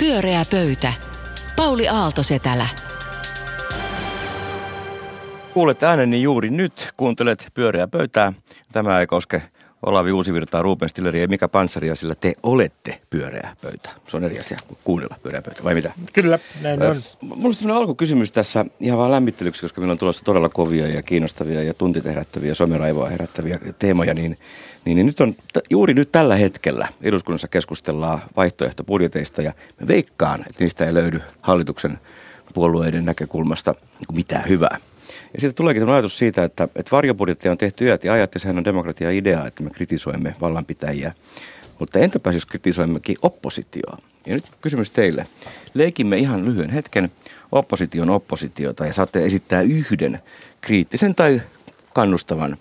Pyöreä pöytä. Pauli Aaltosetälä. Kuulet ääneni juuri nyt, kuuntelet pyöreä pöytää. Tämä ei koske Olavi Uusivirtaa, Ruben Stilleri ja Mika Panssaria, sillä te olette pyöreä pöytä. Se on eri asia kuin kuunnella pyöreä pöytä, vai mitä? Kyllä, näin on. Mulla on sellainen alkukysymys tässä ihan vaan lämmittelyksi, koska meillä on tulossa todella kovia ja kiinnostavia ja tuntit herättäviä, someraivoa herättäviä teemoja, niin, niin, niin nyt on juuri nyt tällä hetkellä eduskunnassa keskustellaan vaihtoehtobudjeteista ja me veikkaan, että niistä ei löydy hallituksen puolueiden näkökulmasta mitään hyvää. Ja sitten tuleekin tämä ajatus siitä, että, että varjobudjetteja on tehty yöt ja ajat, ja sehän on demokratia idea, että me kritisoimme vallanpitäjiä. Mutta entäpä jos kritisoimmekin oppositioa? Ja nyt kysymys teille. Leikimme ihan lyhyen hetken opposition oppositiota ja saatte esittää yhden kriittisen tai kannustavan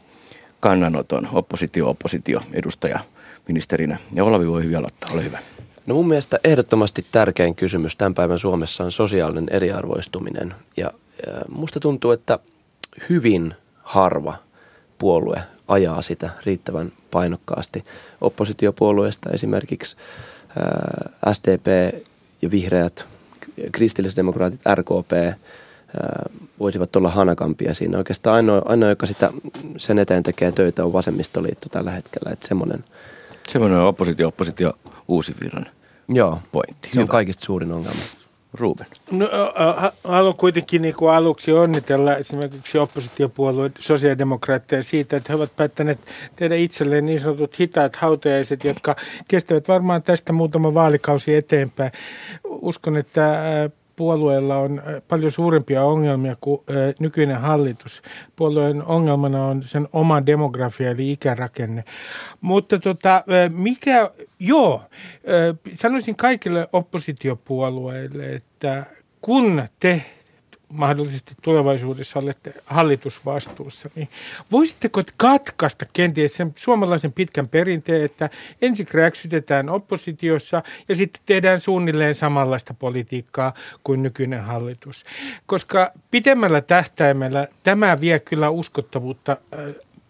kannanoton oppositio-oppositio edustaja ministerinä. Ja Olavi voi hyvin aloittaa, ole hyvä. No mun mielestä ehdottomasti tärkein kysymys tämän päivän Suomessa on sosiaalinen eriarvoistuminen. Ja, ja musta tuntuu, että hyvin harva puolue ajaa sitä riittävän painokkaasti. Oppositiopuolueesta esimerkiksi ää, SDP ja vihreät, kristillisdemokraatit, RKP ää, voisivat olla hanakampia siinä. Oikeastaan ainoa, ainoa, joka sitä sen eteen tekee töitä, on vasemmistoliitto tällä hetkellä. Että semmoinen, semmoinen oppositio, oppositio uusi virran Joo, pointti. se on kaikista suurin ongelma. Ruben. No, haluan kuitenkin niin kuin aluksi onnitella esimerkiksi oppositiopuolueen sosiaalidemokraatteja siitä, että he ovat päättäneet tehdä itselleen niin sanotut hitaat hautajaiset, jotka kestävät varmaan tästä muutama vaalikausi eteenpäin. Uskon, että puolueella on paljon suurempia ongelmia kuin nykyinen hallitus. Puolueen ongelmana on sen oma demografia eli ikärakenne. Mutta tota, mikä, joo, sanoisin kaikille oppositiopuolueille, että kun te mahdollisesti tulevaisuudessa olette hallitusvastuussa, niin voisitteko katkaista kenties sen suomalaisen pitkän perinteen, että ensin räksytetään oppositiossa ja sitten tehdään suunnilleen samanlaista politiikkaa kuin nykyinen hallitus. Koska pitemmällä tähtäimellä tämä vie kyllä uskottavuutta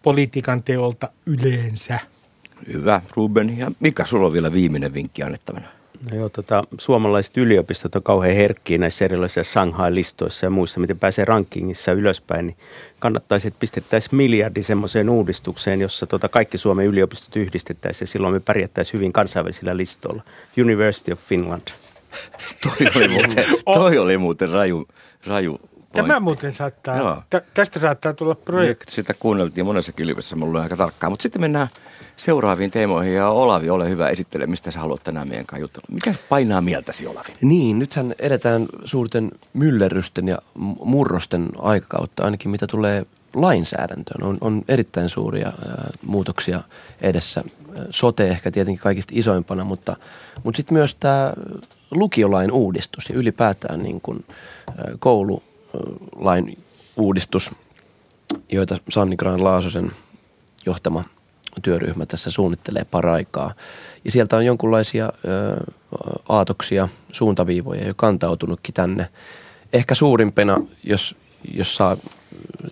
politiikan teolta yleensä. Hyvä, Ruben. Ja Mika, sulla on vielä viimeinen vinkki annettavana. No joo, tota, suomalaiset yliopistot on kauhean herkkiä näissä erilaisissa Shanghai-listoissa ja muissa, miten pääsee rankingissa ylöspäin, niin kannattaisi, että pistettäisiin miljardi semmoiseen uudistukseen, jossa tota kaikki Suomen yliopistot yhdistettäisiin ja silloin me pärjättäisiin hyvin kansainvälisillä listoilla. University of Finland. toi, oli muuten, toi oli muuten raju, raju Pointti. Tämä muuten saattaa, tä, tästä saattaa tulla projekti. Sitä kuunneltiin monessa kilvessä, mulla on aika tarkkaa. Mutta sitten mennään seuraaviin teemoihin ja Olavi, ole hyvä esittele, mistä sä haluat tänään meidän kanssa jutella. Mikä painaa mieltäsi Olavi? Niin, nythän edetään suurten myllerrysten ja murrosten aikakautta, ainakin mitä tulee lainsäädäntöön. On, on erittäin suuria ää, muutoksia edessä. Sote ehkä tietenkin kaikista isoimpana, mutta, mutta sitten myös tämä lukiolain uudistus ja ylipäätään niin kun, ää, koulu lain uudistus, joita Sanni Graan Laasosen johtama työryhmä tässä suunnittelee paraikaa. Ja sieltä on jonkunlaisia ö, aatoksia, suuntaviivoja jo kantautunutkin tänne. Ehkä suurimpena, jos, jos saa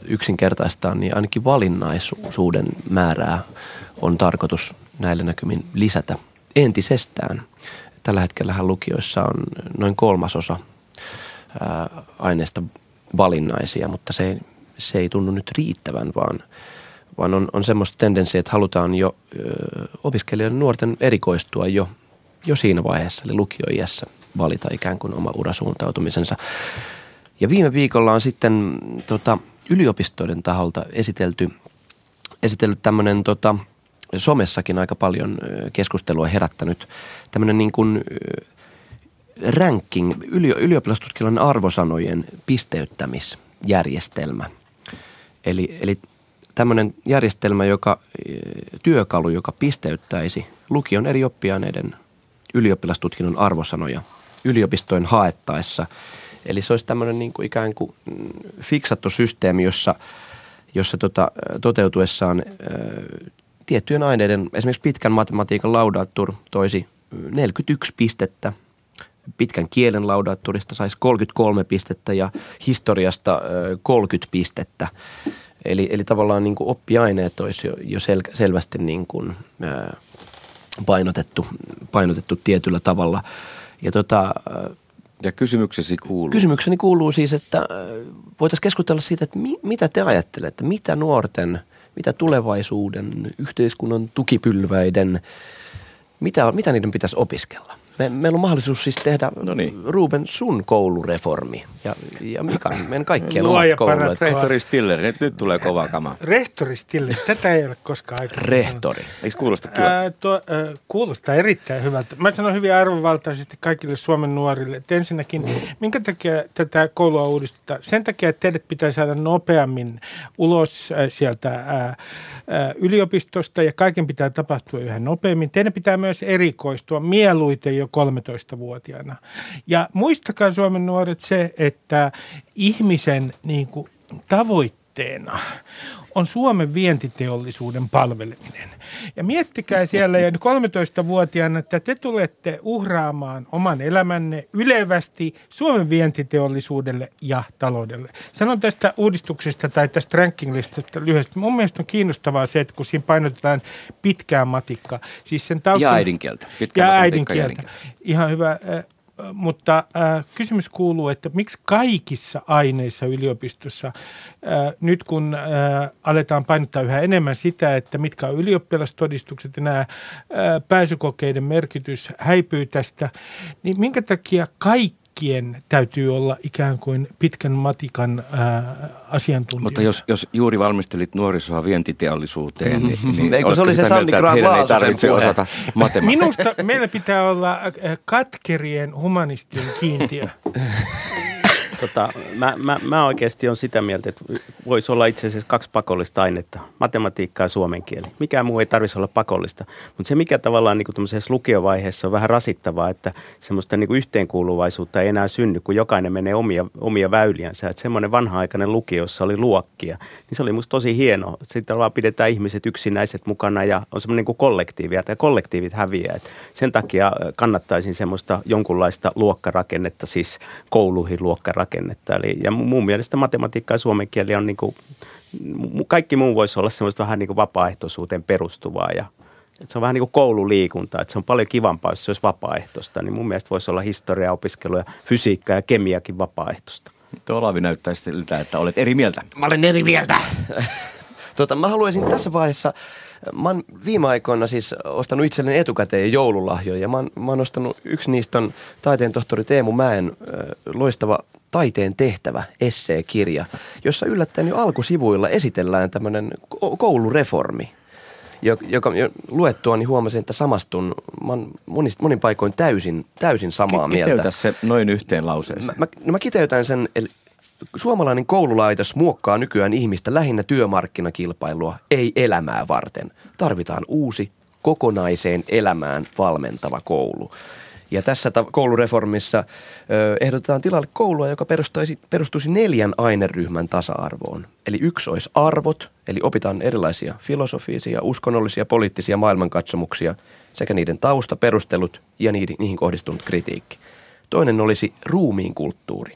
yksinkertaistaa, niin ainakin valinnaisuuden määrää on tarkoitus näillä näkymin lisätä entisestään. Tällä hetkellä lukioissa on noin kolmasosa aineista valinnaisia, mutta se, se ei tunnu nyt riittävän, vaan, vaan on, on semmoista tendenssiä, että halutaan jo ö, nuorten erikoistua jo, jo siinä vaiheessa, eli lukioiässä valita ikään kuin oma urasuuntautumisensa. Ja viime viikolla on sitten tota, yliopistoiden taholta esitelty, esitellyt tämmöinen tota, somessakin aika paljon keskustelua herättänyt tämmöinen niin kuin ranking, ylioppilastutkinnon arvosanojen pisteyttämisjärjestelmä. Eli, eli tämmöinen järjestelmä, joka, työkalu, joka pisteyttäisi lukion eri oppiaineiden ylioppilastutkinnon arvosanoja yliopistojen haettaessa. Eli se olisi tämmöinen niin kuin ikään kuin fiksattu systeemi, jossa, jossa tota, toteutuessaan ää, tiettyjen aineiden, esimerkiksi pitkän matematiikan laudaattur toisi 41 pistettä – pitkän kielen laudaattorista saisi 33 pistettä ja historiasta 30 pistettä. Eli, eli tavallaan niin kuin oppiaineet olisi jo, jo sel, selvästi niin kuin, ää, painotettu, painotettu tietyllä tavalla. Ja tota, Ja kysymyksesi kuuluu. kysymykseni kuuluu siis, että voitaisiin keskustella siitä, että mi, mitä te ajattelette, mitä nuorten, mitä tulevaisuuden, yhteiskunnan tukipylväiden, mitä, mitä niiden pitäisi opiskella? Me, meillä on mahdollisuus siis tehdä, No niin. Ruben, sun koulureformi ja, ja Mika, meidän kaikkien omat koulut. Rehtori Stiller, nyt, nyt tulee kova kama. Rehtori Stille, tätä ei ole koskaan aikaa. Rehtori. Eikö kuulosta kyllä? Ää, tuo, ää, kuulostaa erittäin hyvältä. Mä sanon hyvin arvovaltaisesti kaikille Suomen nuorille, että ensinnäkin, minkä takia tätä koulua uudistetaan? Sen takia, että teidät pitää saada nopeammin ulos ää, sieltä ää, yliopistosta ja kaiken pitää tapahtua yhä nopeammin. Teidän pitää myös erikoistua mieluiten jo 13-vuotiaana. Ja muistakaa Suomen nuoret se, että ihmisen niin kuin, tavoitteena on Suomen vientiteollisuuden palveleminen. Ja miettikää siellä jo 13-vuotiaana, että te tulette uhraamaan oman elämänne ylevästi Suomen vientiteollisuudelle ja taloudelle. Sanon tästä uudistuksesta tai tästä rankinglistasta lyhyesti. Mun mielestä on kiinnostavaa se, että kun siinä painotetaan pitkää matikkaa. Siis sen taustan, Ja äidinkieltä. Pitkää ja matematiikkaa ja äidinkieltä. Ihan hyvä. Mutta äh, kysymys kuuluu, että miksi kaikissa aineissa yliopistossa, äh, nyt kun äh, aletaan painottaa yhä enemmän sitä, että mitkä on ylioppilastodistukset ja nämä äh, pääsykokeiden merkitys häipyy tästä, niin minkä takia kaikkien täytyy olla ikään kuin pitkän matikan äh, asiantuntijoita? Mutta jos, jos juuri valmistelit nuorisoa vientiteollisuuteen, niin, niin Ei, kun se oli se sitä Sanni mieltä, että ei tarvitse puhe. osata matematiikkaa? Minusta meillä pitää olla äh, katkerien humanistien kiintiö. Tota, mä, mä, mä oikeasti on sitä mieltä, että voisi olla itse asiassa kaksi pakollista ainetta, matematiikka ja suomen kieli. Mikään muu ei tarvitsisi olla pakollista. Mutta se, mikä tavallaan niin tuollaisessa lukiovaiheessa on vähän rasittavaa, että semmoista niin kuin yhteenkuuluvaisuutta ei enää synny, kun jokainen menee omia, omia väyliänsä. Että semmoinen vanha-aikainen lukio, jossa oli luokkia, niin se oli musta tosi hieno. Sitten vaan pidetään ihmiset yksinäiset mukana ja on semmoinen niin kuin kollektiivi, ja kollektiivit häviää. Et sen takia kannattaisin semmoista jonkunlaista luokkarakennetta, siis kouluihin luokkarakennetta. Eli, ja mun mielestä matematiikka ja suomen kieli on niin kuin, mu- kaikki muu voisi olla semmoista vähän niin kuin vapaaehtoisuuteen perustuvaa ja että se on vähän niin kuin koululiikunta, että se on paljon kivampaa, jos se olisi vapaaehtoista. Niin mun mielestä voisi olla historia, opiskelu ja fysiikka ja kemiakin vapaaehtoista. Tuo Olavi näyttää siltä, että olet eri mieltä. Mä olen eri mieltä. tota, mä haluaisin tässä vaiheessa, mä oon viime aikoina siis ostanut itselleni etukäteen joululahjoja. Ja mä oon, mä oon ostanut, yksi niistä on taiteen tohtori Teemu Mäen äh, loistava Taiteen tehtävä esseekirja, jossa yllättäen jo alkusivuilla esitellään tämmöinen ko- koulureformi, jo- joka jo luettuani huomasin, että samastun mä oon monin, monin paikoin täysin, täysin samaa mieltä. Kiteytä se noin yhteen lauseeseen. Mä, mä, no mä kiteytän sen, eli suomalainen koululaitos muokkaa nykyään ihmistä lähinnä työmarkkinakilpailua, ei elämää varten. Tarvitaan uusi, kokonaiseen elämään valmentava koulu. Ja tässä ta- koulureformissa ö, ehdotetaan tilalle koulua, joka perustaisi, perustuisi neljän aineryhmän tasa-arvoon. Eli yksi olisi arvot, eli opitaan erilaisia filosofisia, uskonnollisia, poliittisia maailmankatsomuksia sekä niiden tausta, perustelut ja niihin, niihin kohdistunut kritiikki. Toinen olisi ruumiin kulttuuri.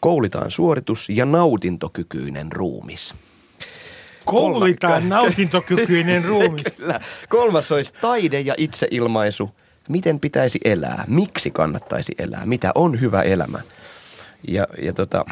Koulitaan suoritus- ja nautintokykyinen ruumis. Koulitaan nautintokykyinen ruumis. Kyllä. Kolmas olisi taide ja itseilmaisu. Miten pitäisi elää? Miksi kannattaisi elää? Mitä on hyvä elämä? Ja, ja tota,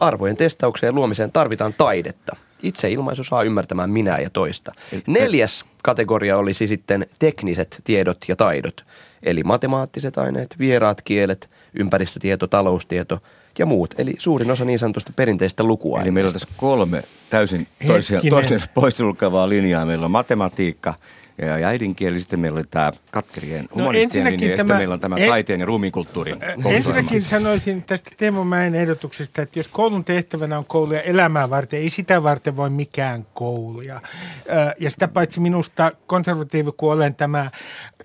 arvojen testaukseen ja luomiseen tarvitaan taidetta. Itseilmaisu saa ymmärtämään minä ja toista. Neljäs kategoria olisi sitten tekniset tiedot ja taidot. Eli matemaattiset aineet, vieraat kielet, ympäristötieto, taloustieto ja muut. Eli suurin osa niin sanotusta perinteistä lukuaineista. Eli meillä on tässä kolme täysin toisia, Hetkinen. toisiaan poissulkevaa linjaa. Meillä on matematiikka ja ja äidinkieli, sitten meillä oli tämä katkerien humanistien No linja, ja sitten tämä- meillä on tämä en- taiteen ja ruumiinkulttuurin koulutusohjelma. Ensinnäkin sanoisin tästä Teemu Mäen ehdotuksesta, että jos koulun tehtävänä on kouluja elämää varten, ei sitä varten voi mikään kouluja. Ö, Ja sitä paitsi minusta konservatiivi, kun olen tämä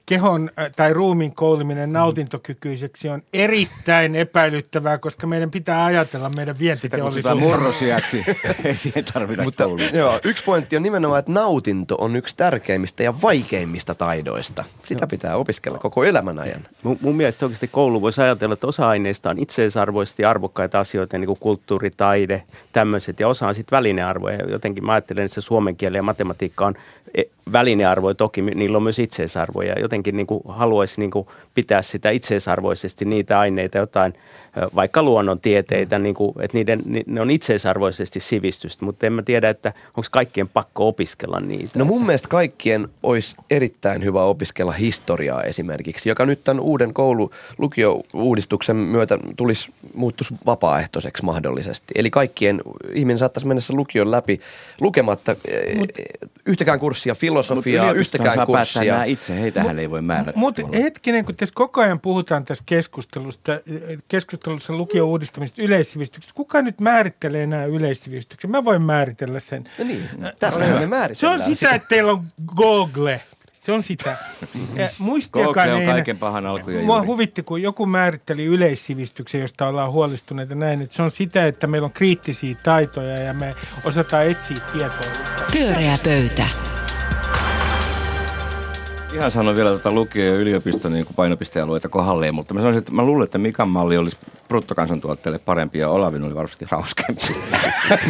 kehon tai ruumiin kouliminen nautintokykyiseksi on erittäin epäilyttävää, koska meidän pitää ajatella meidän Sitä vientiteollisuutta. murrosiaksi. ei siihen tarvita Mutta koulua. joo, yksi pointti on nimenomaan, että nautinto on yksi tärkeimmistä ja vaikeimmista taidoista. Sitä pitää opiskella koko elämän ajan. Mun, mun mielestä oikeasti koulu voisi ajatella, että osa aineista on itseisarvoisesti arvokkaita asioita, niin kuin kulttuuri, taide, tämmöiset, ja osa on sitten välinearvoja. Jotenkin mä ajattelen, että se suomen kieli ja matematiikka on e, välinearvoja, toki niillä on myös itseisarvoja. Jotenkin niin kuin haluaisi niin kuin pitää sitä itseisarvoisesti niitä aineita, jotain – vaikka luonnontieteitä, niin kuin, että niiden, ne on itseisarvoisesti sivistystä, mutta en mä tiedä, että onko kaikkien pakko opiskella niitä. No mun mielestä kaikkien olisi erittäin hyvä opiskella historiaa esimerkiksi, joka nyt tämän uuden koulu lukio-uudistuksen myötä tulisi muuttuisi vapaaehtoiseksi mahdollisesti. Eli kaikkien ihminen saattaisi mennä lukion läpi lukematta Mut, yhtäkään kurssia filosofiaa, yhtäkään saa kurssia. Nämä itse, heitähän ei voi määrätä. Mutta hetkinen, kun tässä koko ajan puhutaan tässä keskustelusta, keskustelussa lukio uudistamista yleissivistyksestä, kuka nyt määrittelee nämä yleissivistykset? Mä voin määritellä sen. No niin, tässä me määritellään. Se on sitä, että teillä on Google. Se on sitä. Muistiakaan on kaiken pahan alku ja Mua huvitti, kun joku määritteli yleissivistyksen, josta ollaan huolestuneita näin, että se on sitä, että meillä on kriittisiä taitoja ja me osataan etsiä tietoa. Pyöreä pöytä. Ihan sanon vielä tuota lukio- ja yliopiston niin painopistealueita kohdalleen, mutta mä sanoisin, että mä luulen, että Mikan malli olisi bruttokansantuotteelle parempi ja Olavin oli varmasti hauskempi.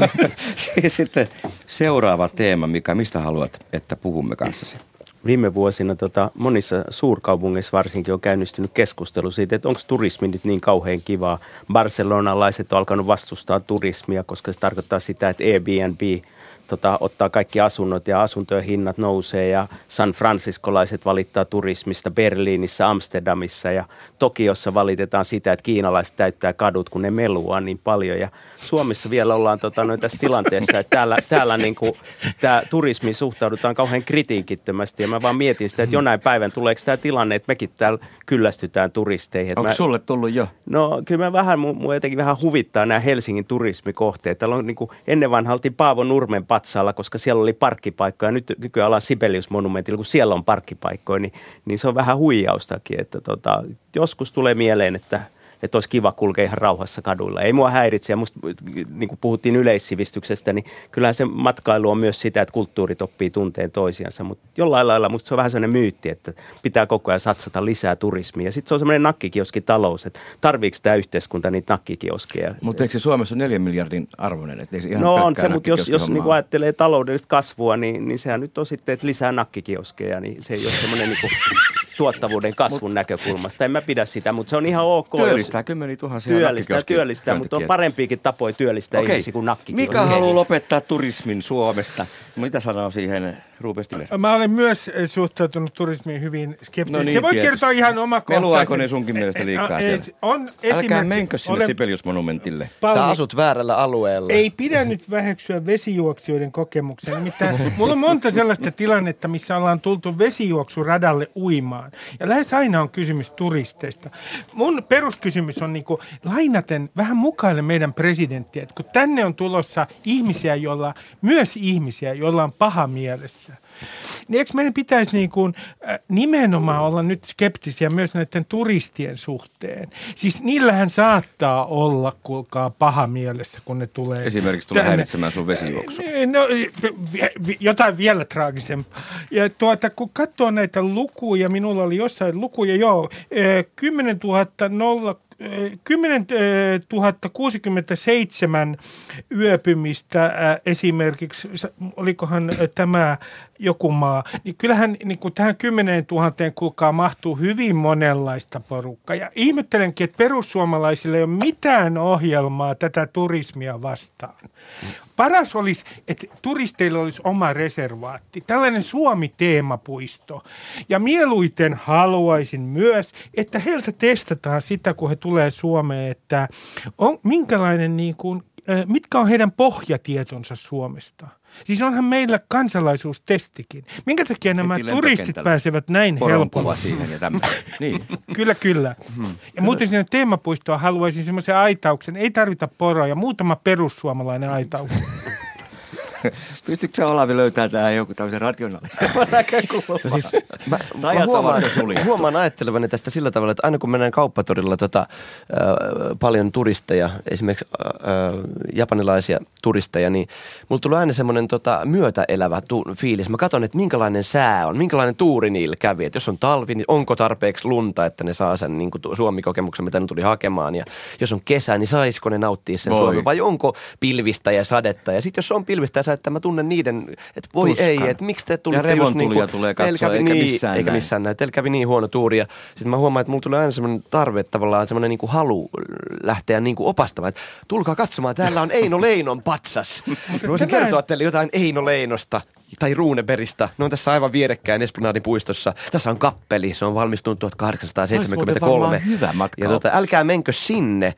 Sitten seuraava teema, mikä mistä haluat, että puhumme kanssasi? viime vuosina tota, monissa suurkaupungeissa varsinkin on käynnistynyt keskustelu siitä, että onko turismi nyt niin kauhean kivaa. Barcelonalaiset on alkanut vastustaa turismia, koska se tarkoittaa sitä, että Airbnb – tota, ottaa kaikki asunnot ja asuntojen hinnat nousee ja San Franciscolaiset valittaa turismista Berliinissä, Amsterdamissa ja Tokiossa valitetaan sitä, että kiinalaiset täyttää kadut, kun ne melua niin paljon ja Suomessa vielä ollaan tota, noin tässä tilanteessa, että täällä, täällä niin kuin, tämä turismi suhtaudutaan kauhean kritiikittömästi ja mä vaan mietin sitä, että jonain päivän tuleeko tämä tilanne, että mekin täällä kyllästytään turisteihin. Onko mä, sulle tullut jo? No kyllä mä vähän, mua jotenkin vähän huvittaa nämä Helsingin turismikohteet. Täällä on niin kuin, ennen vanha oltiin Paavo Nurmen patsaalla, koska siellä oli parkkipaikkoja. Nyt nykyään ollaan Sibelius-monumentilla, kun siellä on parkkipaikkoja, niin, niin se on vähän huijaustakin. Että tota, joskus tulee mieleen, että – että olisi kiva kulkea ihan rauhassa kaduilla. Ei mua häiritse. Ja musta, niin kuin puhuttiin yleissivistyksestä, niin kyllähän se matkailu on myös sitä, että kulttuurit oppii tunteen toisiansa. Mutta jollain lailla musta se on vähän sellainen myytti, että pitää koko ajan satsata lisää turismia. Ja sitten se on semmoinen nakkikioskitalous, että tarviiko tämä yhteiskunta niitä nakkikioskeja. Mutta eikö se Suomessa on neljän miljardin arvoinen? Että se ihan no on se, mutta jos, jos niin ajattelee taloudellista kasvua, niin, niin sehän nyt on sitten, että lisää nakkikioskeja, niin se ei ole semmoinen niin tuottavuuden kasvun näkökulmasta. En mä pidä sitä, mutta se on ihan ok. Työllistää kymmeniä tuhansia Työllistää, työllistää, mutta on parempiakin tapoja työllistää Okei. ihmisiä kuin nakki. Mikä haluaa lopettaa turismin Suomesta? Mitä sanoo siihen Ruben Mä olen myös eh, suhtautunut turismiin hyvin skeptisesti. No niin, voi kertoa ihan omakohtaisen. Meluaako ne sunkin mielestä liikaa siellä? On Älkää menkö sinne olen... Sibelius-monumentille. Sä asut väärällä alueella. Ei pidä nyt väheksyä vesijuoksijoiden kokemuksen. Nimittäin mulla on monta sellaista tilannetta, missä ollaan tultu vesijuoksuradalle uimaan. Ja lähes aina on kysymys turisteista. Mun peruskysymys on niinku, lainaten vähän mukaille meidän presidenttiä, että kun tänne on tulossa ihmisiä, joilla, myös ihmisiä, joilla on paha mielessä niin eikö meidän pitäisi niin kuin, äh, nimenomaan olla nyt skeptisiä myös näiden turistien suhteen? Siis niillähän saattaa olla, kuulkaa, paha mielessä, kun ne tulee Esimerkiksi tulee häiritsemään sun vesijuoksu. No, jotain vielä traagisempaa. Ja tuota, kun katsoo näitä lukuja, minulla oli jossain lukuja, joo, 10 000 10 067 yöpymistä esimerkiksi, olikohan tämä joku maa, niin kyllähän niin kuin tähän 10 000 kuukaan mahtuu hyvin monenlaista porukkaa. Ja ihmettelenkin, että perussuomalaisille ei ole mitään ohjelmaa tätä turismia vastaan. Paras olisi, että turisteilla olisi oma reservaatti, tällainen Suomi-teemapuisto. Ja mieluiten haluaisin myös, että heiltä testataan sitä, kun he tulee Suomeen, että on, minkälainen niin kuin, mitkä on heidän pohjatietonsa Suomesta. Siis onhan meillä kansalaisuustestikin. Minkä takia nämä turistit pääsevät näin helpolla? siihen ja niin. kyllä, kyllä. Hmm. Ja muuten sinne teemapuistoon haluaisin semmoisen aitauksen. Ei tarvita poroja, muutama perussuomalainen aitaus. Pystytkö sä Olavi löytää tähän joku tämmöisen rationaalisen näkökulman? No siis, mä, mä huomaan, huomaan ajattelevani tästä sillä tavalla, että aina kun mennään kauppatorilla tota, äh, paljon turisteja, esimerkiksi äh, japanilaisia turisteja, niin mulla tulee aina semmoinen tota, myötäelävä tu- fiilis. Mä katson, että minkälainen sää on, minkälainen tuuri niillä kävi. Että jos on talvi, niin onko tarpeeksi lunta, että ne saa sen niin Suomi-kokemuksen, mitä ne tuli hakemaan. Ja jos on kesä, niin saisiko ne nauttia sen. Suomi vai onko pilvistä ja sadetta. Ja sitten jos on pilvistä ja sadetta, mä tunnen niiden, että voi Tuskan. ei, että miksi te tulitte Ja just niin kuin, tulee katsoa, eikä niin, missään eikä näin. missään näin. Teillä kävi niin huono tuuri ja sitten mä huomaan, että mulla tulee aina semmoinen tarve, että tavallaan semmoinen niin kuin halu lähteä niin kuin opastamaan. Että tulkaa katsomaan, täällä on Eino Leinon patsas. Mä voisin kertoa teille jotain Eino Leinosta tai Ruuneberistä. Ne on tässä aivan vierekkäin Esplanadin puistossa. Tässä on kappeli, se on valmistunut 1873. varmaan hyvä matka Ja tota, älkää menkö sinne,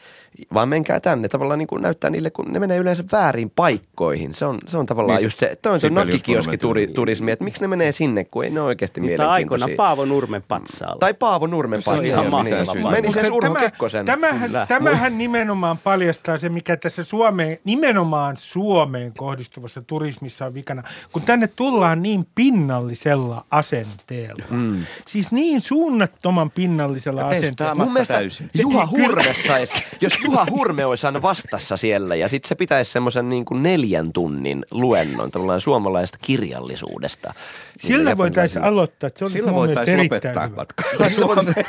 vaan menkää tänne. Tavallaan niin kuin näyttää niille, kun ne menee yleensä väärin paikkoihin. Se on, se on tavallaan Niin, just se, toi on se Sibelius nakikioskiturismi, että miksi ne menee sinne, kun ei ne oikeasti aikoina mielenkiintoisia. Paavo Nurmen patsaalla. Tai Paavo Nurmen Se on patsaalla. ihan niin. paikka. Meni sen Mutta Urho tämä- Kekkosen. Tämähän, tämähän nimenomaan paljastaa se, mikä tässä Suomeen, nimenomaan Suomeen kohdistuvassa turismissa on vikana, kun tänne tullaan niin pinnallisella asenteella. Mm. Siis niin suunnattoman pinnallisella testaa asenteella. Mun Mun mielestä täysin. Juha. Hurme sais, jos Juha Hurme olisi aina vastassa siellä ja sitten se pitäisi semmoisen niin kuin neljän tunnin luennon tavallaan suomalaisesta kirjallisuudesta. Sillä Niin voitaisiin japanilaisille. aloittaa. että Se olisi Sillä voitaisiin lopettaa matka. Sillä voitaisiin-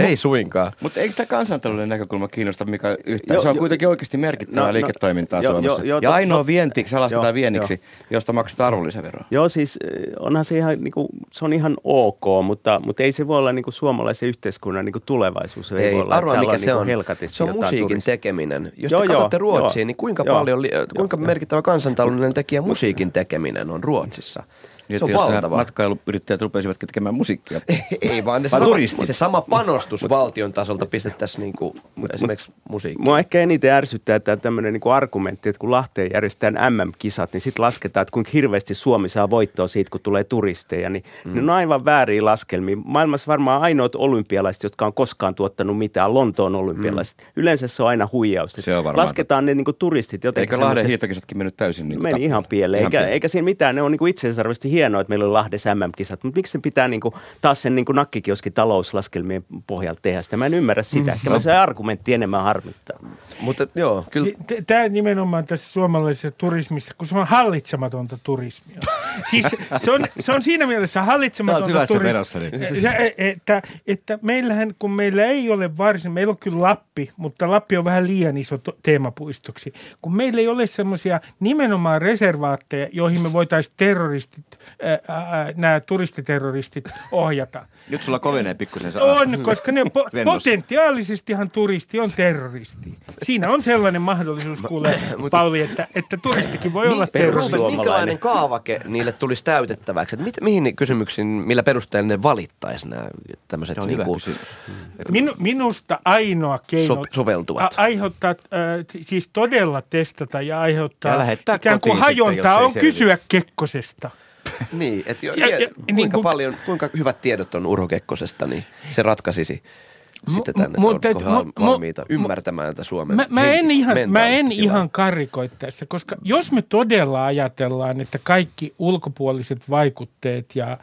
Ei suinkaan. Mutta eikö tämä kansantalouden näkökulma kiinnosta, mikä yhtään? Jo- se on jo- kuitenkin oikeasti merkittävää No, no, liiketoimintaa jo- Suomessa. jo- jo- ja ainoa to- vienti, se lasketaan Joo, vienniksi, josta maksetaan arvonlisäveroa. Joo, siis eh, onhan se ihan, niin kuin, se on ihan ok, mutta, mutta ei se voi olla niin kuin suomalaisen yhteiskunnan niin kuin tulevaisuus. Se Ei, voi olla, arvaa että mikä se niin on. Se on musiikin turistia. tekeminen. Jos Joo, te katsotte Ruotsiin, joo. niin kuinka Joo. paljon, kuinka merkittävä kansantaloudellinen tekijä musiikin tekeminen on Ruotsissa? Niin, Se on valtava. matkailuyrittäjät rupesivatkin tekemään musiikkia. Ei vaan ne sama, turistit? se sama panostus valtion tasolta pistettäisiin niin kuin esimerkiksi musiikkiin. Mua ehkä eniten ärsyttää tämä tämmöinen niin argumentti, että kun Lahteen järjestetään MM-kisat, niin sitten lasketaan, että kuinka hirveästi Suomi saa voittoa siitä, kun tulee turisteja. Niin mm. ne on aivan vääriä laskelmia. Maailmassa varmaan ainoat olympialaiset, jotka on koskaan tuottanut mitään, Lontoon olympialaiset. Mm. Yleensä se on aina huijausta. Se on Lasketaan ne niin kuin turistit jotenkin. Eikö Lahden hiihtokisatkin mennyt täysin? Niin Meni ihan pieleen, eikä, eikä siinä mitään. Ne on niin itseisarvoisesti hienoa, että meillä on Lahdessa MM-kisat, mutta miksi ne pitää niin kuin, taas sen niin kuin nakkikioskin talouslaskelmien pohjalta tehdä sitä? Mä en ymmärrä sitä. Ehkä mä se argumentti enemmän harmittaa. Mutta joo, kyllä Tämä nimenomaan tässä suomalaisessa turismissa, kun se on hallitsematonta turismia. Siis se on, se on siinä mielessä hallitsematonta turismia. Että, että meillähän, kun meillä ei ole varsin, meillä on kyllä Lappi, mutta Lappi on vähän liian iso to- teemapuistoksi. Kun meillä ei ole semmoisia nimenomaan reservaatteja, joihin me voitaisiin terroristit, ää, nämä turistiterroristit ohjata. Nyt sulla kovenee pikkusen se On, koska ne po- potentiaalisestihan turisti on terroristi. Siinä on sellainen mahdollisuus, kuule, Pauli, että, että turistikin voi olla Niin, terroristi. Minkälainen kaavake niille tulisi täytettäväksi? Et mit, mihin kysymyksiin, millä perusteella ne valittaisi nämä tämmöiset niinku, kysymys. Minu, minusta ainoa keino So- soveltuvat. a- aiheuttaa, äh, siis todella testata ja aiheuttaa ikään kuin hajontaa on kysyä Kekkosesta. Niin, että jo, Ja- ja, ja- kuinka, niin kuin- paljon, kuinka hyvät tiedot on Urho Kekkosesta, niin se ratkaisisi sitten tänne, että mu- mu- valmiita ymmärtämään tätä Suomen Mä, mä, en ihan, mä en tilaa. ihan karikoi tässä, koska jos me todella ajatellaan, että kaikki ulkopuoliset vaikutteet ja,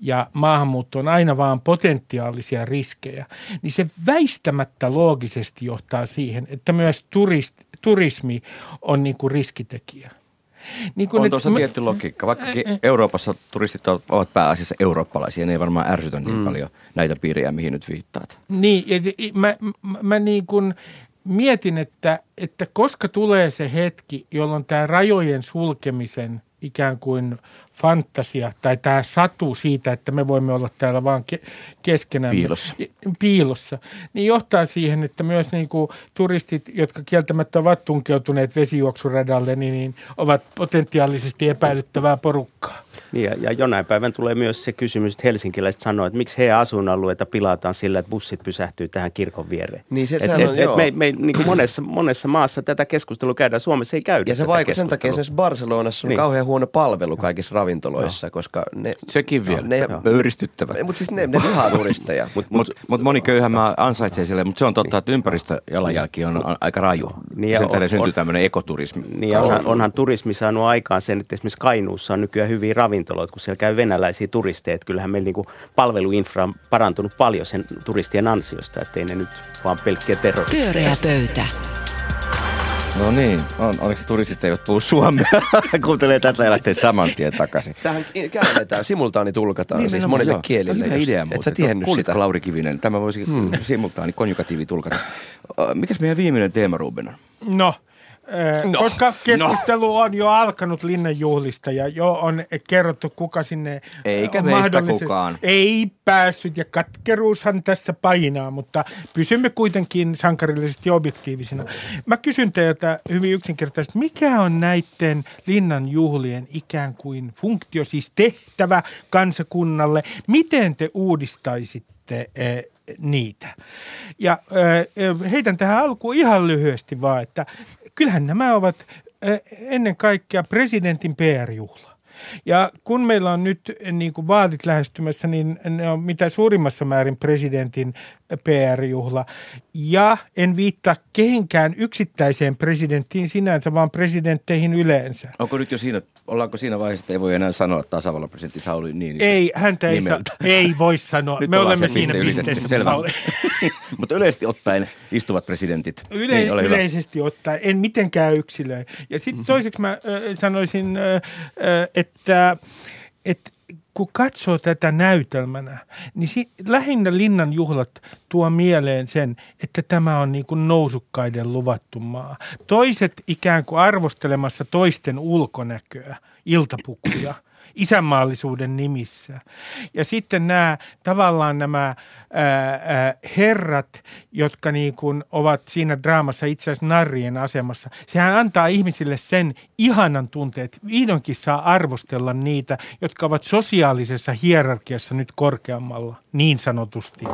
ja maahanmuutto on aina vaan potentiaalisia riskejä, niin se väistämättä loogisesti johtaa siihen, että myös turist, turismi on niin kuin riskitekijä. Niin kuin On nyt tuossa tietty logiikka. Vaikkakin Euroopassa turistit ovat- pääasiassa eurooppalaisia, ne ei varmaan ärsytä niin paljon näitä piirejä, mihin nyt viittaat. Niin, mä, mä, mä niin kuin mietin, että, että koska tulee se hetki, jolloin tämä rajojen sulkemisen ikään kuin fantasia tai tämä satu siitä, että me voimme olla täällä vaan ke- keskenään Piilossa. piilossa, niin johtaa siihen, että myös niin kuin turistit, jotka kieltämättä ovat tunkeutuneet vesijuoksuradalle, niin, niin ovat potentiaalisesti epäilyttävää porukkaa. Niin ja, ja jonain päivän tulee myös se kysymys, että helsinkiläiset sanoo, että miksi heidän asuinalueita pilataan sillä, että bussit pysähtyy tähän kirkon viereen. Niin se- et, et, on, et joo. me, me, niin kuin monessa, monessa maassa tätä keskustelua käydään, Suomessa ei käydä Ja se vaikuttaa sen takia esimerkiksi Barcelonassa on Niin. kauhean huono palvelu kaikissa ravintoloissa, koska ne... Sekin vielä. Ne, Pöyristyttävä. mutta siis ne, ne vihaa turisteja. Mutta mut, mut moni köyhä maa ansaitsee sille, mutta se on totta, että ympäristöjalanjälki on, on aika raju. Niin sen on- tähden syntyy tämmöinen ekoturismi. Niin ja onhan, onhan turismi saanut aikaan sen, että esimerkiksi Kainuussa on nykyään hyviä ravintoloita, kun siellä käy venäläisiä turisteja. Että kyllähän meillä niinku palveluinfra on parantunut paljon sen turistien ansiosta, ettei ne nyt vaan pelkkiä terroristia. Pyöreä pöytä. No niin, on, onneksi turistit eivät puhu suomea. Kuuntelee tätä ja lähtee saman tien takaisin. Tähän käännetään, simultaani tulkataan niin, siis monille joo. kielille. Hyvä idea Et muuten. sä tiennyt Kuulitko, sitä. Lauri Kivinen? Tämä voisi hmm. simultaani konjugatiivi tulkata. Mikäs meidän viimeinen teema, Ruben on? No, no, koska keskustelu on jo alkanut linnanjuhlista ja jo on kerrottu, kuka sinne Eikä on meistä kukaan. Ei päässyt ja katkeruushan tässä painaa, mutta pysymme kuitenkin sankarillisesti objektiivisina. Mä kysyn teiltä hyvin yksinkertaisesti, mikä on näiden linnanjuhlien ikään kuin funktio, siis tehtävä kansakunnalle? Miten te uudistaisitte eh, niitä. Ja äh, heitän tähän alkuun ihan lyhyesti vaan, että kyllähän nämä ovat ennen kaikkea presidentin PR-juhla. Ja kun meillä on nyt niin kuin vaalit lähestymässä, niin ne on mitä suurimmassa määrin presidentin PR-juhla. Ja en viittaa kehenkään yksittäiseen presidenttiin sinänsä, vaan presidentteihin yleensä. Onko nyt jo siinä, ollaanko siinä vaiheessa, että ei voi enää sanoa tasavallan presidentti Sauli Niinistö? Ei, häntä ei, nimeltä? ei voi sanoa. Nyt Me olemme siinä pisteessä. Selvä. Mutta yleisesti ottaen istuvat presidentit. Yle- niin, ole hyvä. yleisesti ottaen, en mitenkään yksilöi. Ja sitten toiseksi mä ö, sanoisin, ö, ö, että, että kun katsoo tätä näytelmänä, niin si- lähinnä linnan juhlat tuo mieleen sen, että tämä on niin kuin nousukkaiden luvattu maa. Toiset ikään kuin arvostelemassa toisten ulkonäköä, iltapukuja – isänmaallisuuden nimissä. Ja sitten nämä tavallaan nämä ää, ää, herrat, jotka niin kuin ovat siinä draamassa itse asiassa narrien asemassa, sehän antaa ihmisille sen ihanan tunteen, että vihdoinkin saa arvostella niitä, jotka ovat sosiaalisessa hierarkiassa nyt korkeammalla, niin sanotusti.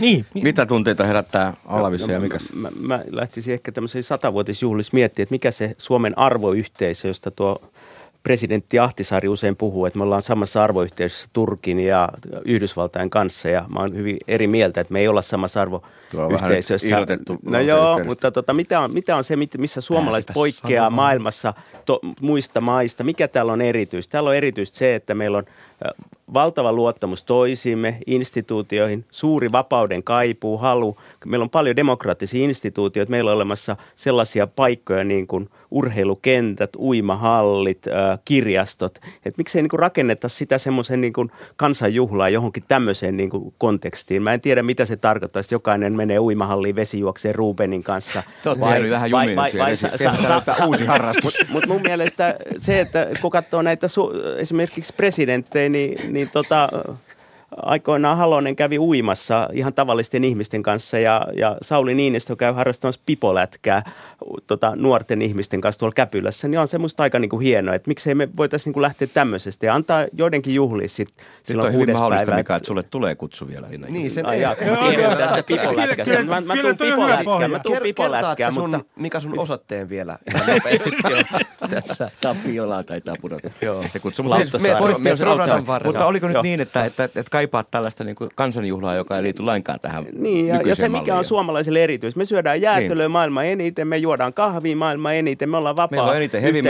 Niin, Mitä tunteita herättää Alavissa ja mikäs? Mä, mä lähtisin ehkä tämmöisen satavuotisjuhlissa miettiä, että mikä se Suomen arvoyhteisö, josta tuo presidentti Ahtisaari usein puhuu, että me ollaan samassa arvoyhteisössä Turkin ja Yhdysvaltain kanssa ja mä oon hyvin eri mieltä, että me ei olla samassa Tuo on vähän arvoyhteisössä. No joo, mutta tota, mitä, on, mitä on se, missä suomalaiset poikkeaa sanomaan. maailmassa to, muista maista? Mikä täällä on erityistä? Täällä on erityistä se, että meillä on valtava luottamus toisiimme, instituutioihin, suuri vapauden kaipuu, halu. Meillä on paljon demokraattisia instituutioita. Meillä on olemassa sellaisia paikkoja niin kuin urheilukentät, uimahallit, kirjastot. Et miksei niin rakenneta sitä semmoisen niin kuin kansanjuhlaa johonkin tämmöiseen niin kontekstiin. Mä en tiedä, mitä se tarkoittaa, että jokainen menee uimahalliin vesijuokseen Rubenin kanssa. Jäänyt vähän jumiin nyt siellä. sa- sa- jotain sa- uusi harrastus. Mutta mut mun mielestä se, että kun katsoo näitä su- esimerkiksi presidenttejä, niin, niin tota, aikoinaan Halonen kävi uimassa ihan tavallisten ihmisten kanssa ja, ja Sauli Niinistö käy harrastamassa pipolätkää tota, nuorten ihmisten kanssa tuolla Käpylässä, niin on se musta aika niinku hienoa, että miksei me voitaisiin niinku lähteä tämmöisestä ja antaa joidenkin juhlia sit Nyt silloin on hyvin mahdollista, päivä. Mika, että sulle tulee kutsu vielä. Linna. Niin, sen ei, joo. tästä pipolätkästä. Mä, tuun pipolätkään, mä tuun pipolätkään, sun, mutta mikä sun osoitteen vielä nopeasti tässä. Tapiolaa taitaa pudota. Joo. Se kutsuu. Mutta Mutta, siis oliko nyt niin, että, että, että kaipaat tällaista niin kuin kansanjuhlaa, joka ei liity lainkaan tähän Niin, ja, se mikä on suomalaisille erityis. Me syödään jäätelöä Niin. maailman eniten, me juodaan kahvia maailman eniten, me ollaan vapaa Meillä on eniten heavy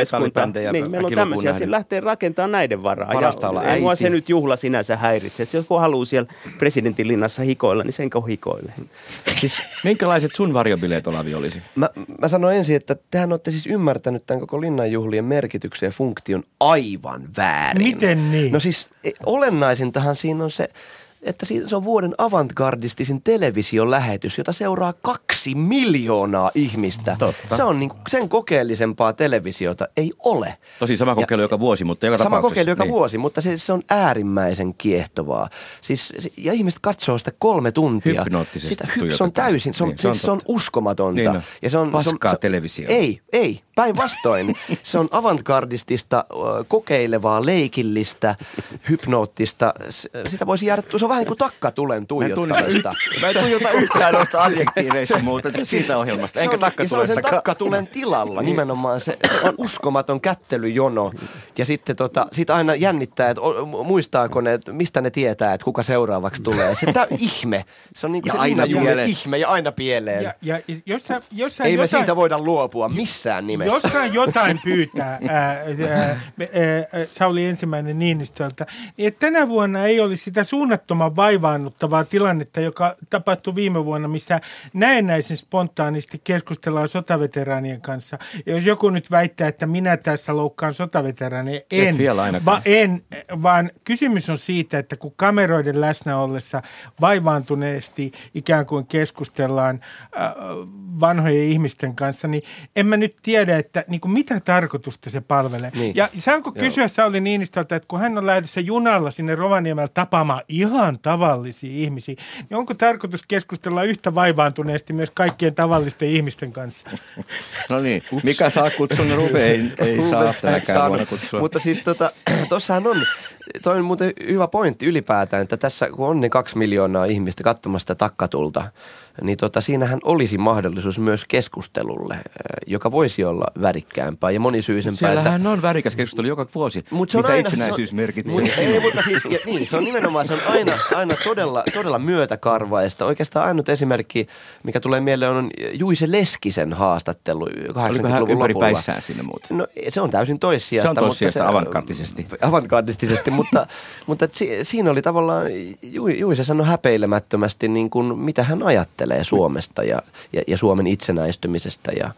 Niin, meillä on tämmöisiä, se lähtee rakentamaan näiden varaa. Parasta ja olla ei mua äiti. se nyt juhla sinänsä häiritse. Että jos joku haluaa siellä presidentin linnassa hikoilla, niin senkö hikoille. Siis Minkälaiset sun varjobileet Olavi olisi? Mä, mä sanoin ensin, että tehän olette siis ymmärtänyt tämän koko linnanjuhlien merkityksen ja funktion aivan väärin. Miten niin? No siis e, olennaisintahan siinä on se, että se on vuoden avantgardistisin televisiolähetys, jota seuraa kaksi miljoonaa ihmistä. Totta. Se on niin, sen kokeellisempaa televisiota ei ole. Tosi sama kokeilu joka vuosi, mutta joka Sama kokeilu joka niin. vuosi, mutta se, se on äärimmäisen kiehtovaa. Siis, ja ihmiset katsoo sitä kolme tuntia. Hypnoottisesti Sitä, se on täysin, se on, Niin, se on siis se on uskomatonta. Niin on. Ja se on, se on, Paskaa se on, televisiota. Ei, ei. Päinvastoin, se on avantgardistista, kokeilevaa, leikillistä, hypnoottista. Sitä voisi jäädä, se on vähän niin kuin takkatulen tuijottamista. mä en tuijota yhtään noista adjektiiveista muuta kuin siitä ohjelmasta. Enkä se on, ja se on sen takkatulen tilalla nimenomaan. Se, se on uskomaton kättelyjono. Ja sitten tota, sit aina jännittää, että muistaako ne, että mistä ne tietää, että kuka seuraavaksi tulee. Se tää ihme. Se on niin Ja kuin aina pieleen. ihme ja aina pieleen. Ja, ja jos sä, jos sä Ei me jotain, siitä voida luopua missään nimessä. Jos saa jotain pyytää ää, ää, me- ää, Sauli ensimmäinen Niinistöltä, niin että tänä vuonna ei olisi sitä suunnattoman vaivaannuttavaa tilannetta, joka tapahtui viime vuonna, missä näennäisen spontaanisti keskustellaan sotaveteraanien kanssa. Ja jos joku nyt väittää, että minä tässä loukkaan sotaveteraaneja, en. vielä ainakaan. Va, en, vaan kysymys on siitä, että kun kameroiden läsnä ollessa vaivaantuneesti ikään kuin keskustellaan äh, vanhojen ihmisten kanssa, niin en mä nyt tiedä, että niin kuin mitä tarkoitusta se palvelee. Niin. Ja saanko Joo. kysyä Sauli Niinistöltä, että kun hän on lähdössä junalla sinne Rovaniemellä tapaamaan ihan tavallisia ihmisiä, niin onko tarkoitus keskustella yhtä vaivaantuneesti myös kaikkien tavallisten ihmisten kanssa? No niin, mikä saa kutsun, Rube ei, ei saa tänäkään vuonna kutsua. Mutta siis tota, tossahan on, toi on muuten hyvä pointti ylipäätään, että tässä kun on ne kaksi miljoonaa ihmistä katsomassa takkatulta, niin tota, siinähän olisi mahdollisuus myös keskustelulle, joka voisi olla värikkäämpää ja monisyisempää. että- Siellähän on värikäs keskustelu joka vuosi, Mut se on mitä aina, itsenäisyys se on, merkitsee. Mut, ei, mutta siis, ja, niin, se on nimenomaan, se on aina, aina todella, todella myötäkarvaista. Oikeastaan ainut esimerkki, mikä tulee mieleen, on Juise Leskisen haastattelu 80-luvun Oliko hän ympäri lopulla. sinne muuten? No se on täysin toissijasta. Se on toissijasta mutta avantgardisesti. Mutta, mutta si, siinä oli tavallaan, Ju, Juise sanoi häpeilemättömästi, niin kuin, mitä hän ajattelee Suomesta ja, ja, ja Suomen itsenäistymisestä ja,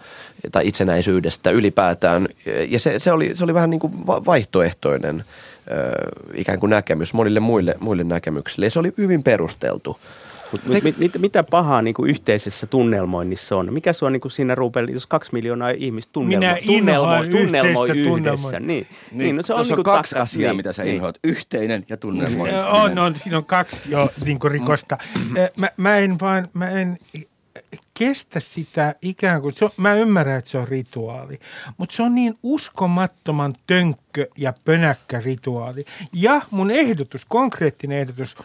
tai itsenäisyydestä ylipäätään. Ja se, se, oli, se oli vähän niin kuin va- vaihtoehtoinen ikään kuin näkemys monille muille, muille näkemyksille. Ja se oli hyvin perusteltu. Mut, mut, mit, mit, mitä pahaa niin kuin yhteisessä tunnelmoinnissa on? Mikä se on niin kuin siinä Rupel, jos kaksi miljoonaa ihmistä tunnelmo, Minä tunnelmoi, tunnelmoi yhdessä? Niin, niin, Niin, no se on, tuossa niin on kuin kaksi takka- asiaa, niin, mitä sä niin. inhoat. Yhteinen ja tunnelmoinen. On, on, siinä on kaksi jo niin kuin rikosta. Mä, mä en vaan, mä en kestä sitä ikään kuin, se on, mä ymmärrän, että se on rituaali, mutta se on niin uskomattoman tönkkö ja pönäkkä rituaali. Ja mun ehdotus, konkreettinen ehdotus,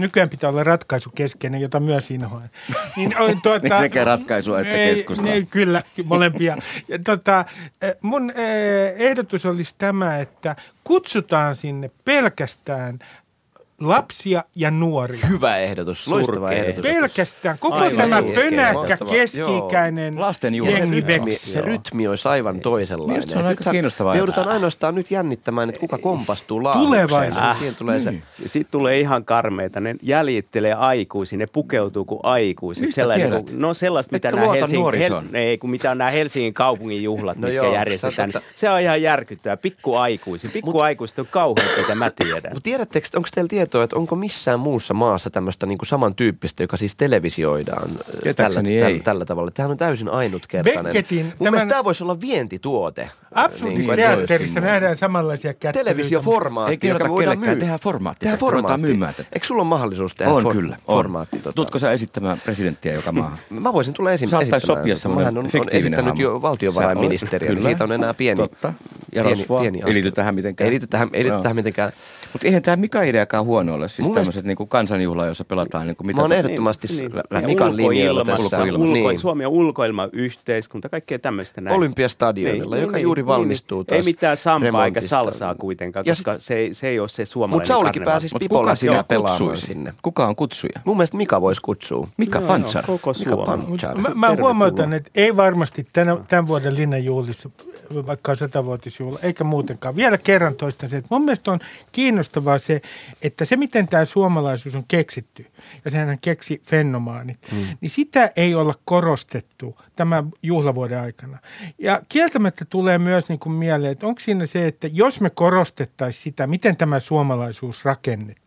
nykyään pitää olla ratkaisukeskeinen, jota myös inhoan. Niin, on, tuota, Niin sekä ratkaisua että ei, keskustelua. Niin, kyllä, molempia. Ja, tota, eh, mun eh, ehdotus olisi tämä, että kutsutaan sinne pelkästään lapsia ja nuoria. Hyvä ehdotus, loistava ehdotus. Pelkästään koko Aivan tämä pönäkkä keski-ikäinen jengi Se rytmi, veksi. se rytmi olisi aivan toisenlainen. Minusta se on aika kiinnostavaa Me joudutaan ainoastaan nyt jännittämään, että kuka kompastuu laavukseen. Tulevaisuus. Siihen tulee se. Ja sitten tulee ihan karmeita. Ne jäljittelee aikuisia, ne pukeutuu kuin aikuiset. Mistä Sellainen, tiedät? no sellaista, mitä nämä, Helsingin, nuorisoon? ei, kun mitä on nämä Helsingin kaupungin juhlat, No mitkä joo, järjestetään. Niin totta. se on ihan järkyttävää. Pikkuaikuisia. Pikkuaikuiset on kauheita, mitä mä tiedän. Mutta tiedättekö, onko teillä tietoa, että onko missään muussa maassa tämmöistä niinku samantyyppistä, joka siis televisioidaan tällä, tällä, tällä tavalla? Tämähän on täysin ainutkertainen. Beckettin Mun tämän- mielestä tämä voisi olla vientituote. Absurdissa Niin teatterissa nähdään samanlaisia kättelyitä. Televisioformaatti, joka voidaan myydä. tehdään formaatti. Ruvetaan formaatti. myymään tätä. Eikö sulla ole mahdollisuus tehdä On for- kyllä. On. formaatti? Tota? Tutko sä esittämään presidenttiä joka maahan? Mä voisin tulla esim- Saattaisi esittämään. sopia semmoinen Mähän on, on esittänyt hahmo. jo valtiovarainministeriä, niin siitä on enää pieni, Totta. Ja pieni, pieni Ei liity tähän mitenkään. Ei liity tähän, ei liity tähän mitenkään. Mutta eihän tämä Mika ideakaan huono ole. Siis Mun tämmöiset niinku kansanjuhla, jossa pelataan niinku mitä... Mä oon ehdottomasti Ja Mikan linjoilla ulkoilmassa, tässä. Ulko, Niin. Suomi on ulkoilmayhteiskunta, kaikkea tämmöistä näin. Olympiastadionilla, joka juuri valmistuu taas Ei mitään sampaa eikä salsaa kuitenkaan, Ja koska se, ei, se ei ole se suomalainen Mutta Saulikin pääsisi pipolla sinä pelaamaan sinne. Kuka on kutsuja? Mun mielestä Mika voisi kutsua. Mika Pantsar. Koko Suomi. Mä, mä huomautan, että ei varmasti tämän vuoden linnanjuhlissa, vaikka on satavuotisjuhla, eikä muutenkaan. Vielä kerran toistan se, että mun mielestä on kiinnostavaa se, että se miten tämä suomalaisuus on keksitty, ja sehän keksi fenomaanit, mm. niin sitä ei olla korostettu tämän juhlavuoden aikana. Ja kieltämättä tulee myös niin kuin mieleen, että onko siinä se, että jos me korostettaisiin sitä, miten tämä suomalaisuus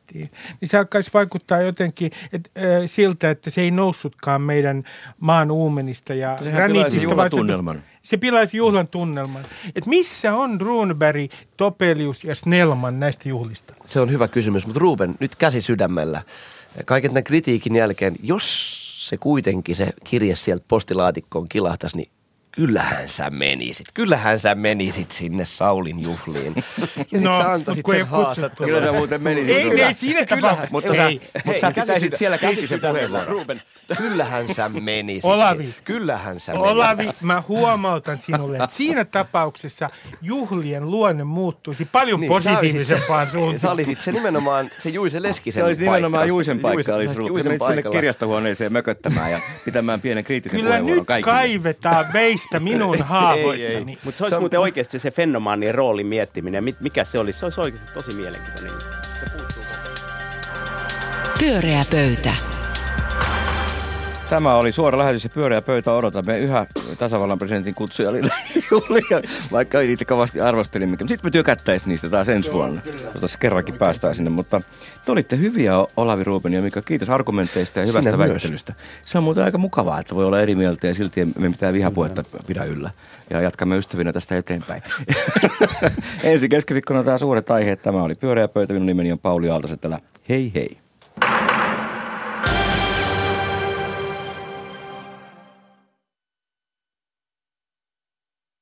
rakennettiin, niin se alkaisi vaikuttaa jotenkin et, äh, siltä, että se ei noussutkaan meidän maan uumenista ja Sehän graniitista. vaan se- juhlatunnelman. Se pilaisi juhlan tunnelman. Et missä on Runeberg, Topelius ja Snellman näistä juhlista? Se on hyvä kysymys, mutta Ruben, nyt käsi sydämellä. Kaiken tämän kritiikin jälkeen, jos se kuitenkin se kirje sieltä postilaatikkoon kilahtaisi, niin kyllähän sä menisit, kyllähän sä menisit sinne Saulin juhliin. Ja sit No, sä mut antaisit kun sen ei kutsuttu. haastattelun. Kyllä sä muuten menisit. Ei, Kyllä. ei siinä Kyllä, tapauksessa. Mutta sä, Ei, mutta hei, sä käsi pitäisit sydä- siellä käsi kriittisen sydämellä, puheenvuoron. Ruben, kyllähän sä menisit. Olavi. Kyllähän sä menisit. Olavi, mä huomautan sinulle, että siinä tapauksessa juhlien luonne muuttuisi paljon Niin, positiivisempaan suuntaan. sä olisit se nimenomaan se Juise Leskisen Se olisi paikka. nimenomaan Juisen paikka. Juisen, Olisi. Juisen Menit sinne kirjastohuoneeseen mököttämään ja pitämään pienen kriittisen Kyllä puheenvuoron nyt kaikille. kaivetaan meistä minun haavoissani. Mutta se olisi on- muuten oikeasti se fenomaanien roolin miettiminen, mikä se olisi. Se olisi oikeasti tosi mielenkiintoinen. Se puuttuu Pyöreä pöytä. Tämä oli suora lähetys ja pyöreä pöytä. Odotamme yhä tasavallan presidentin kutsuja Julia, vaikka ei niitä kovasti arvostelimmekin. Sitten me tykättäisiin niistä taas ensi vuonna. Jos kerrankin päästään sinne. Mutta te olitte hyviä Olavi Ruben ja Mika. Kiitos argumenteista ja hyvästä Sinä myös. väittelystä. Se on muuten aika mukavaa, että voi olla eri mieltä ja silti me mitään vihapuhetta pidä yllä. Ja jatkamme ystävinä tästä eteenpäin. Ensi keskiviikkona taas uudet aiheet. Tämä oli pyöreä pöytä. Minun nimeni on Pauli Aaltosetälä. Hei hei.